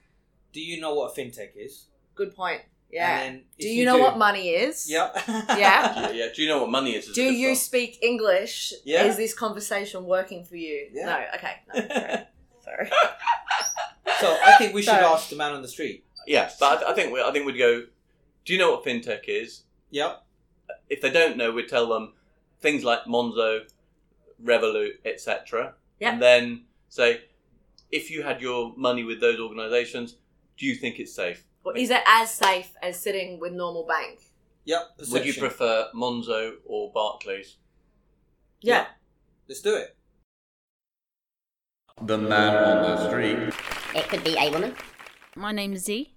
do you know what a fintech is? Good point. Yeah. And then do you, know do- what money is? Yeah. Yeah. Yeah, yeah. Do you know what money is? Do you speak English? Yeah. Is this conversation working for you? Yeah. No. Okay. No, sorry. sorry. So I think we should So- ask the man on the street. yeah, but I, I think we, I think we'd go. Do you know what fintech is? Yep. If they don't know, we'd tell them things like Monzo, Revolut, etc. Yeah. And then say, if you had your money with those organisations, do you think it's safe? Or is it as safe as sitting with normal bank? Yep. Would you prefer Monzo or Barclays? Yeah. Let's do it. The man on the street. It could be a woman. My name's Z.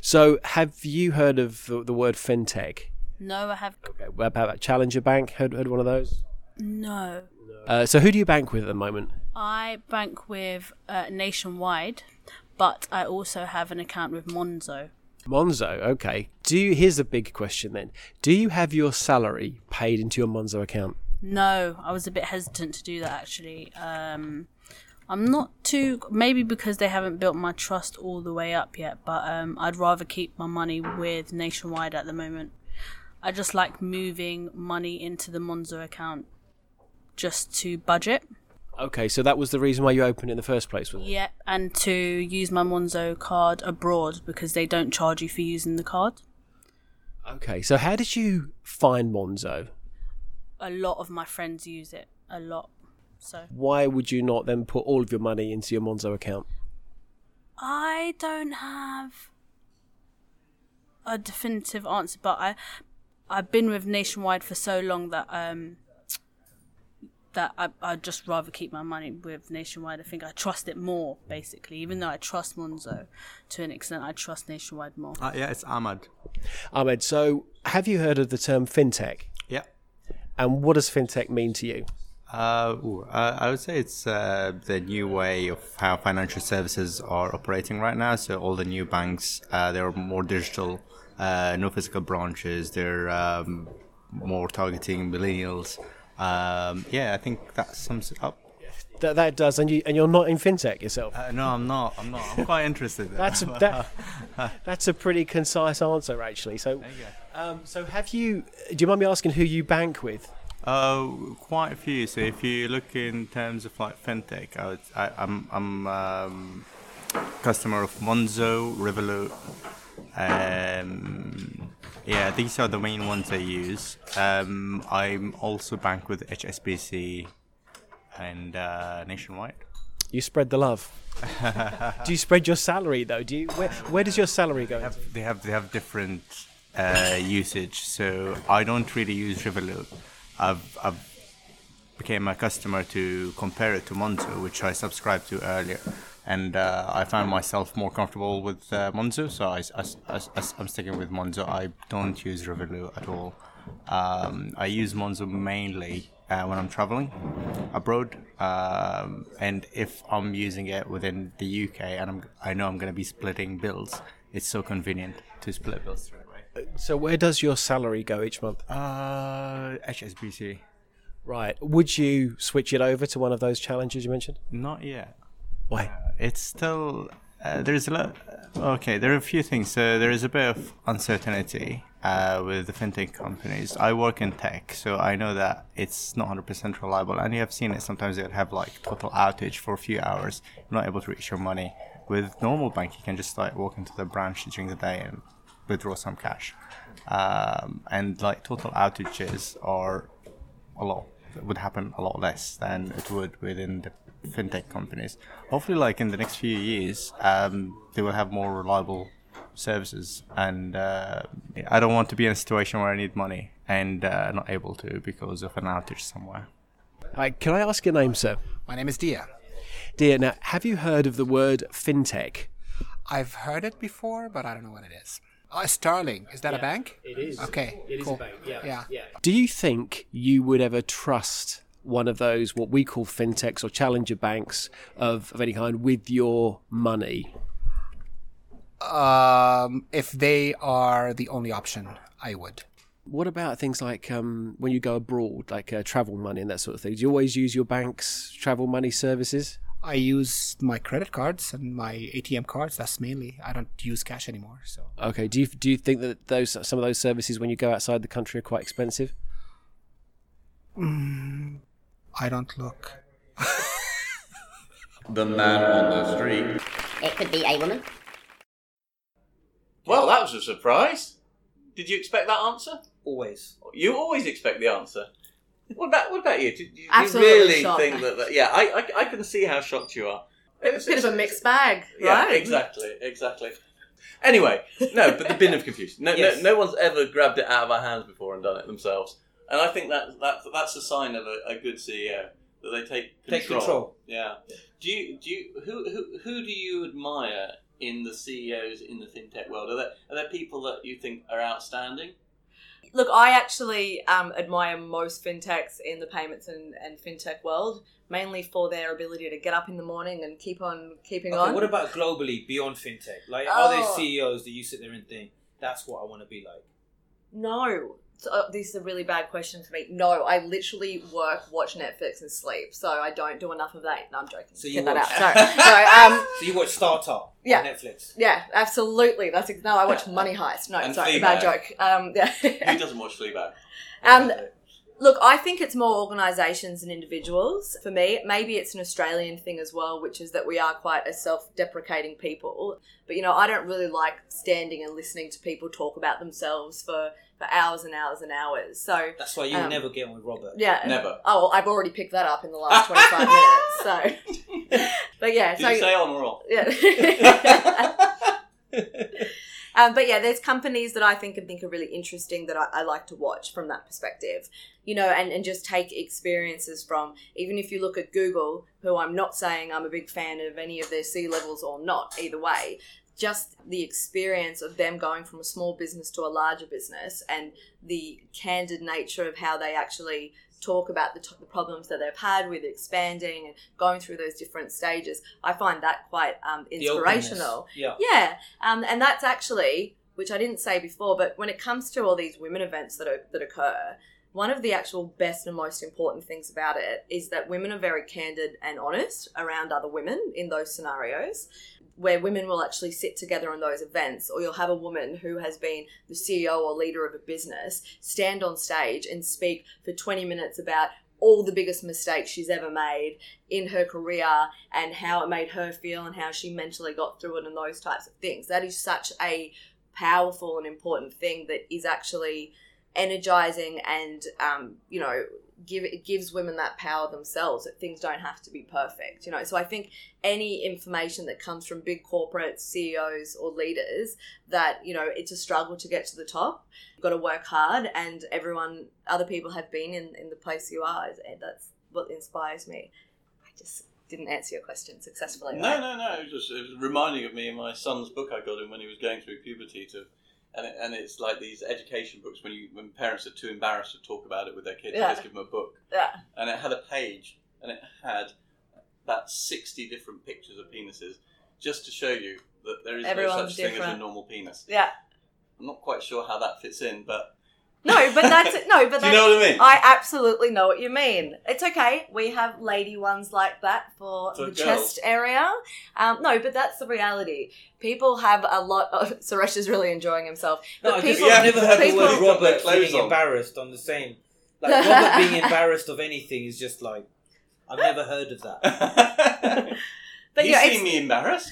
So, have you heard of the, the word fintech? No, I have Okay, what about Challenger Bank? Heard, heard one of those? no. Uh, so, who do you bank with at the moment? I bank with uh, Nationwide, but I also have an account with Monzo. Monzo. Okay. Do you, here's a big question then. Do you have your salary paid into your Monzo account? No, I was a bit hesitant to do that actually. Um, I'm not too maybe because they haven't built my trust all the way up yet, but um, I'd rather keep my money with Nationwide at the moment. I just like moving money into the Monzo account just to budget. Okay, so that was the reason why you opened it in the first place, was it? Yeah, and to use my Monzo card abroad because they don't charge you for using the card. Okay, so how did you find Monzo? A lot of my friends use it. A lot. So Why would you not then put all of your money into your Monzo account? I don't have a definitive answer, but I I've been with Nationwide for so long that um that I I'd just rather keep my money with Nationwide. I think I trust it more, basically. Even though I trust Monzo to an extent, I trust Nationwide more. Uh, yeah, it's Ahmad. Ahmed, so have you heard of the term fintech? Yeah. And what does fintech mean to you? Uh, ooh, uh, I would say it's uh, the new way of how financial services are operating right now. So all the new banks, uh, they're more digital, uh, no physical branches. They're um, more targeting millennials. Um, yeah, I think that sums it up. That that does, and you and you're not in fintech yourself. Uh, no, I'm not. I'm not. I'm quite interested. That's a, that, that's a pretty concise answer, actually. So, um, so have you? Do you mind me asking who you bank with? Uh, quite a few. So if you look in terms of like fintech, I would, I, I'm I'm um, customer of Monzo, Revolut. Um, yeah, these are the main ones I use. Um, I'm also bank with HSBC and uh, Nationwide. You spread the love. do you spread your salary though? Do you? Where, where does your salary go? into? They have they have different uh, usage. So I don't really use Revolut. I've I've became a customer to compare it to Monzo, which I subscribed to earlier, and uh, I found myself more comfortable with uh, Monzo. So I, am sticking with Monzo. I don't use Revolut at all. Um, I use Monzo mainly uh, when I'm traveling abroad, um, and if I'm using it within the UK and I'm, I know I'm going to be splitting bills, it's so convenient to split bills straight away. So where does your salary go each month? Uh, HSBC. Right. Would you switch it over to one of those challenges you mentioned? Not yet. Why? Uh, it's still uh, there's a lot. Okay, there are a few things. So there is a bit of uncertainty uh, with the fintech companies. I work in tech, so I know that it's not 100% reliable. And you have seen it. Sometimes they'll have like total outage for a few hours. You're not able to reach your money. With normal bank, you can just like walk into the branch during the day and withdraw some cash. Um, and like total outages are a lot would happen a lot less than it would within the fintech companies. Hopefully, like in the next few years, um, they will have more reliable services. And uh, I don't want to be in a situation where I need money and uh, not able to because of an outage somewhere. Hi, can I ask your name, sir? My name is Dia. Dear, now, have you heard of the word fintech? I've heard it before, but I don't know what it is. Oh, Starling. Is that a bank? It is. Okay. It is cool. a bank, yeah. Yeah. Do you think you would ever trust one of those, what we call fintechs or challenger banks of, of any kind, with your money? Um, if they are the only option, I would. What about things like um, when you go abroad, like uh, travel money and that sort of thing? Do you always use your bank's travel money services? I use my credit cards and my ATM cards. That's mainly. I don't use cash anymore. So Okay. Do you do you think that those some of those services when you go outside the country are quite expensive? mm, I don't look. The man on the street. It could be a woman. Well, that was a surprise. Did you expect that answer? Always. You always expect the answer. What about what about you? Do, do you really shocked. think that, that? Yeah, I, I I can see how shocked you are. It's a bit of a mixed bag, Yeah, right? exactly, exactly. Anyway, no, but the bin of confusion. No, Yes. no, no one's ever grabbed it out of our hands before and done it themselves. And I think that, that that's a sign of a, a good CEO that they take control. Take control. Yeah. Do you do you who who who do you admire in the CEOs in the fintech world? Are there are there people that you think are outstanding? Look, I actually um, admire most fintechs in the payments and, and fintech world, mainly for their ability to get up in the morning and keep on keeping Okay, on. what about globally beyond fintech? Like, are there Oh. CEOs that you sit there and think that's what I want to be like? No. So, uh, this is a really bad question for me. No, I literally work, watch Netflix, and sleep. So I don't do enough of that. No, I'm joking. So you Get that watch- out. Sorry. Sorry. Um, So you watch Startup Yeah. on Netflix. yeah, absolutely. That's no. I watch Money Heist. No, And sorry, bad joke. Um, yeah. Who doesn't watch Fleabag? um, Look, I think it's more organisations and individuals. For me, maybe it's an Australian thing as well, which is that we are quite a self-deprecating people. But you know, I don't really like standing and listening to people talk about themselves for, for hours and hours and hours. So That's why you Um, never get on with Robert. yeah, Never. Oh, well, I've already picked that up in the last twenty-five minutes. So, but yeah, Did so you say on or off? yeah. um, but yeah, there's companies that I think and think are really interesting that I, I like to watch from that perspective. You know, and, and just take experiences from even if you look at Google, who I'm not saying I'm a big fan of any of their C levels or not, either way. Just the experience of them going from a small business to a larger business and the candid nature of how they actually talk about the, t- the problems that they've had with expanding and going through those different stages. I find that quite um, inspirational. Yeah. Yeah, um, and that's actually, which I didn't say before, but when it comes to all these women events that are, that occur, one of the actual best and most important things about it is that women are very candid and honest around other women in those scenarios. Where women will actually sit together on those events, or you'll have a woman who has been the CEO or leader of a business stand on stage and speak for 20 minutes about all the biggest mistakes she's ever made in her career and how it made her feel and how she mentally got through it and those types of things. That is such a powerful and important thing that is actually energizing and um, you know give it gives women that power themselves that things don't have to be perfect you know so i think any information that comes from big corporate ceos or leaders that you know it's a struggle to get to the top you've got to work hard and everyone other people have been in, in the place you are and that's what inspires me i just didn't answer your question successfully No, no, no. It was just it was reminding of me in my son's book I got him when he was going through puberty. To, and it, and it's like these education books when you when parents are too embarrassed to talk about it with their kids, Yeah. they just give them a book. Yeah. And it had a page, and it had about sixty different pictures of penises, just to show you that there is no Everyone's such thing as a normal penis. yeah I'm not quite sure how that fits in, but no but that's it. no but do you that's know what I mean? I absolutely know what you mean. It's okay. We have lady ones like that for, For the girls. chest area. Um, no, but that's the reality. People have a lot of. Suresh is really enjoying himself. No, But I just, people, I've never heard the word Robert clothes feeling on. embarrassed on the same. Like Robert being embarrassed of anything is just like I've never heard of that. But you yeah, see me embarrassed?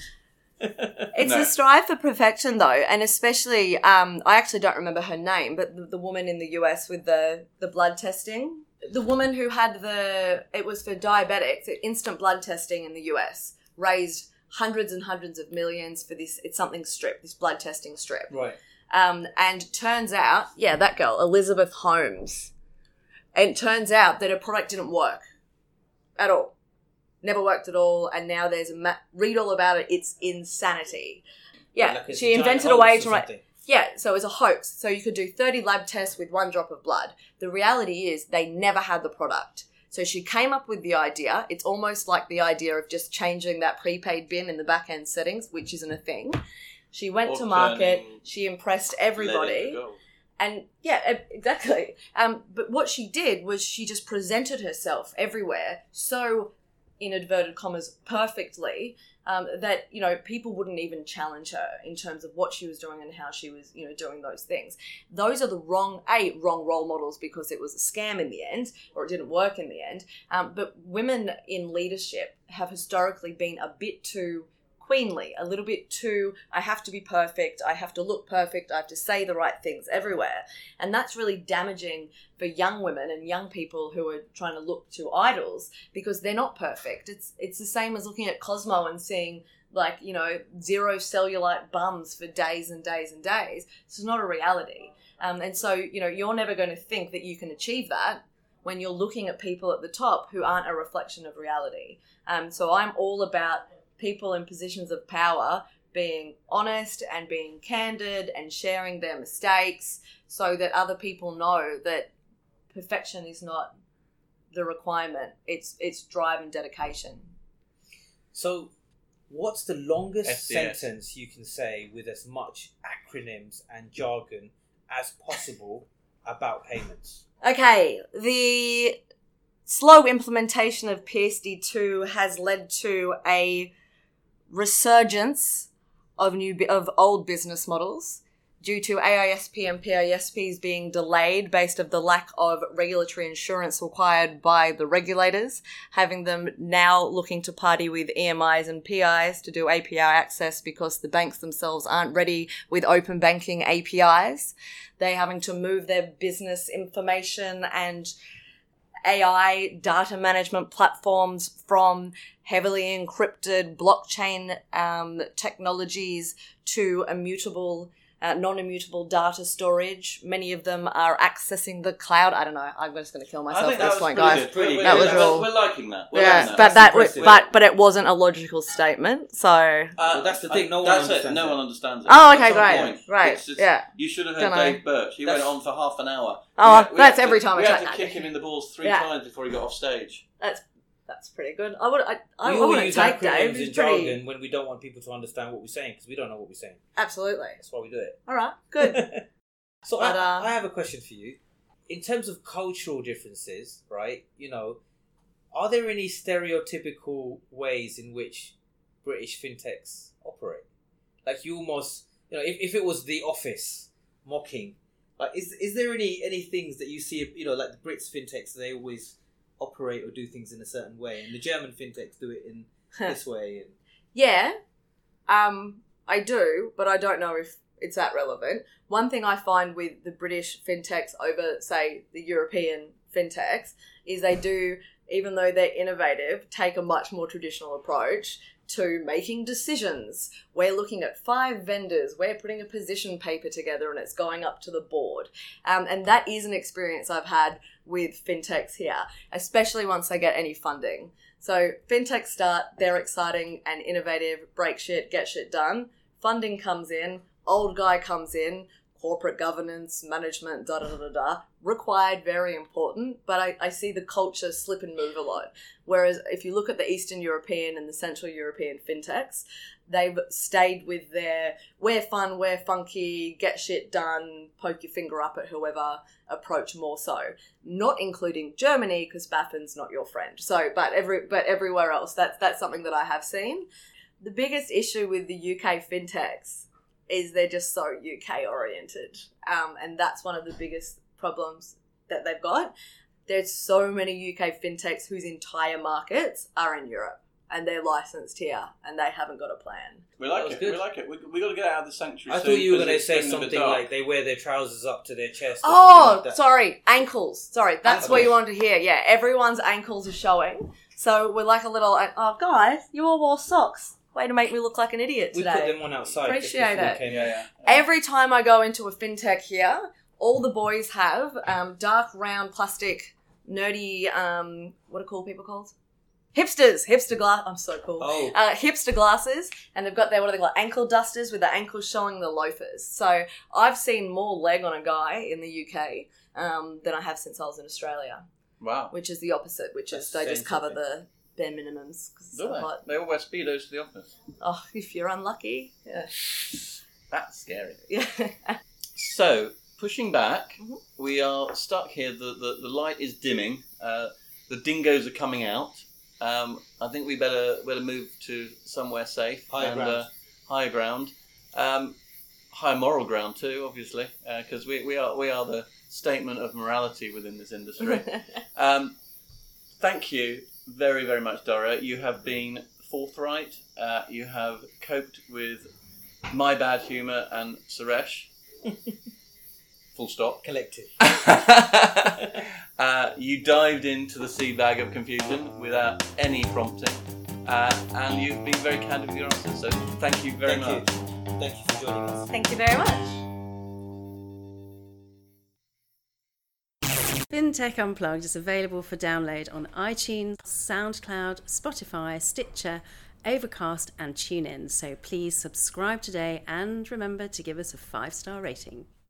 It's No. the strive for perfection, though, and especially um, I actually don't remember her name, but the, the woman in the US with the the blood testing, the woman who had the it was for diabetics, instant blood testing in the US raised hundreds and hundreds of millions for this. It's something strip, this blood testing strip. right. Um, and turns out, yeah, that girl, Elizabeth Holmes. And turns out that her product didn't work at all. Never worked at all. And now there's a ma- read all about it. It's insanity. Yeah, Like she a invented a way to write. Yeah, so it was a hoax. So you could do 30 lab tests with one drop of blood. The reality is they never had the product. So she came up with the idea. It's almost like the idea of just changing that prepaid bin in the back end settings, which isn't a thing. She went Or to market. She impressed everybody and yeah exactly um, but what she did was she just presented herself everywhere so in inverted commas perfectly um, that you know people wouldn't even challenge her in terms of what she was doing and how she was you know doing those things. Those are the wrong a wrong role models because it was a scam in the end or it didn't work in the end um, but women in leadership have historically been a bit too queenly, a little bit too, I have to be perfect, I have to look perfect, I have to say the right things everywhere. And that's really damaging for young women and young people who are trying to look to idols because they're not perfect. It's it's the same as looking at Cosmo and seeing like, you know, zero cellulite bums for days and days and days. It's not a reality. Um, and so, you know, you're never going to think that you can achieve that when you're looking at people at the top who aren't a reflection of reality. Um, so I'm all about people in positions of power being honest and being candid and sharing their mistakes so that other people know that perfection is not the requirement. It's it's drive and dedication. So, what's the longest SDS. sentence you can say with as much acronyms and jargon as possible about payments? Okay, the slow implementation of PSD2 has led to a resurgence of new of old business models due to AISP and PISPs being delayed based of the lack of regulatory insurance required by the regulators, having them now looking to party with EMIs and PIs to do API access because the banks themselves aren't ready with open banking APIs. They having to move their business information and AI data management platforms from heavily encrypted blockchain um, technologies to immutable, uh, non-immutable data storage. Many of them are accessing the cloud. I don't know. I'm just going to kill myself at that this was point, guys. Pretty That was We're- real- We're liking that. We're Yeah, liking that. but That's that w- impressive. but but it wasn't a logical statement. So Uh, Well, that's the thing, no one that's it. understands No it. one understands it. Oh, okay, great, point. right, It's just- yeah. You should have heard Dunno. Dave Birch. He That's- went on for half an hour. Oh, We we that's every to- time I We had to kick him in the balls three times before he got off stage. that's that's pretty good. I would I I, we I all wouldn't use take acronyms and pretty jargon when we don't want people to understand what we're saying because we don't know what we're saying. absolutely. That's why we do it. All right, good. so But, I, uh, I have a question for you. In terms of cultural differences, right? You know, are there any stereotypical ways in which British fintechs operate? Like you almost, you know, if, if it was The Office mocking, like is is there any any things that you see, you know, like the Brits fintechs, they always operate or do things in a certain way, and the German fintechs do it in this way, and Yeah, um, I do, but I don't know if it's that relevant. One thing I find with the British fintechs over, say, the European fintechs is they do, even though they're innovative, take a much more traditional approach to making decisions. We're looking at five vendors, we're putting a position paper together, and it's going up to the board. Um, and that is an experience I've had with fintechs here, especially once they get any funding. So fintechs start, they're exciting and innovative, break shit, get shit done. Funding comes in, old guy comes in, corporate governance, management, da da da da da. Required, very important, but I, I see the culture slip and move a lot. Whereas if you look at the Eastern European and the Central European fintechs, they've stayed with their we're fun, we're funky, get shit done, poke your finger up at whoever approach more so. Not including Germany because BaFin's not your friend. So, but every but everywhere else, that's that's something that I have seen. The biggest issue with the UK fintechs is they're just so UK oriented, um, and that's one of the biggest problems that they've got. There's so many UK fintechs whose entire markets are in Europe and they're licensed here and they haven't got a plan. We like it. good. We like it. We, we got to get out of the sanctuary. I soon thought you were going to say getting a bit something like they wear their trousers up to their chest. Oh, like sorry, ankles. Sorry, that's what you wanted to hear. Yeah, everyone's ankles are showing. So we're like a little. Oh, guys, you all wore socks. Way to make me look like an idiot today. We put them on outside. Appreciate it. Yeah, yeah. Every time I go into a fintech here, all the boys have um, dark round plastic, nerdy. Um, what are cool people called? Hipsters. Hipster glass. I'm so cool. Oh, Uh, hipster glasses, and they've got their what are they called? Ankle dusters with the ankles showing the loafers. So I've seen more leg on a guy in the UK um, than I have since I was in Australia, Wow. which is the opposite, which That's is they just cover the bare minimums Do they? hot. They all wear speedos to the office. Oh, if you're unlucky, yeah, That's scary. yeah. So, pushing back, Mhm. we are stuck here. The, the, the light is dimming. Uh, the dingoes are coming out. Um, I think we better better move to somewhere safe Higher and ground. Uh, higher ground, um, higher moral ground too, obviously, because we, we are we are the statement of morality within this industry. um, thank you very very much, Dora. You have been forthright. Uh, you have coped with my bad humour and Suresh. Full stop. Collective. uh, you dived into the sea bag of confusion without any prompting, uh, and you've been very candid with your answers. So thank you very Thank much. you. Thank you for joining us. Thank you very much. FinTech Unplugged is available for download on iTunes, SoundCloud, Spotify, Stitcher, Overcast, and TuneIn. So please subscribe today and remember to give us a five star rating.